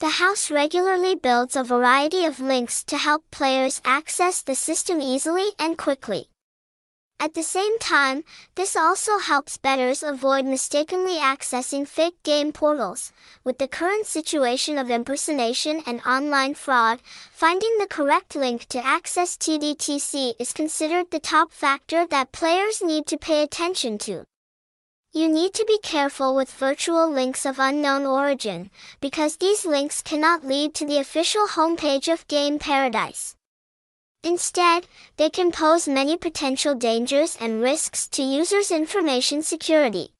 The house regularly builds a variety of links to help players access the system easily and quickly. At the same time, this also helps bettors avoid mistakenly accessing fake game portals. With the current situation of impersonation and online fraud, finding the correct link to access TDTC is considered the top factor that players need to pay attention to. You need to be careful with virtual links of unknown origin, because these links cannot lead to the official homepage of Game Paradise. Instead, they can pose many potential dangers and risks to users' information security.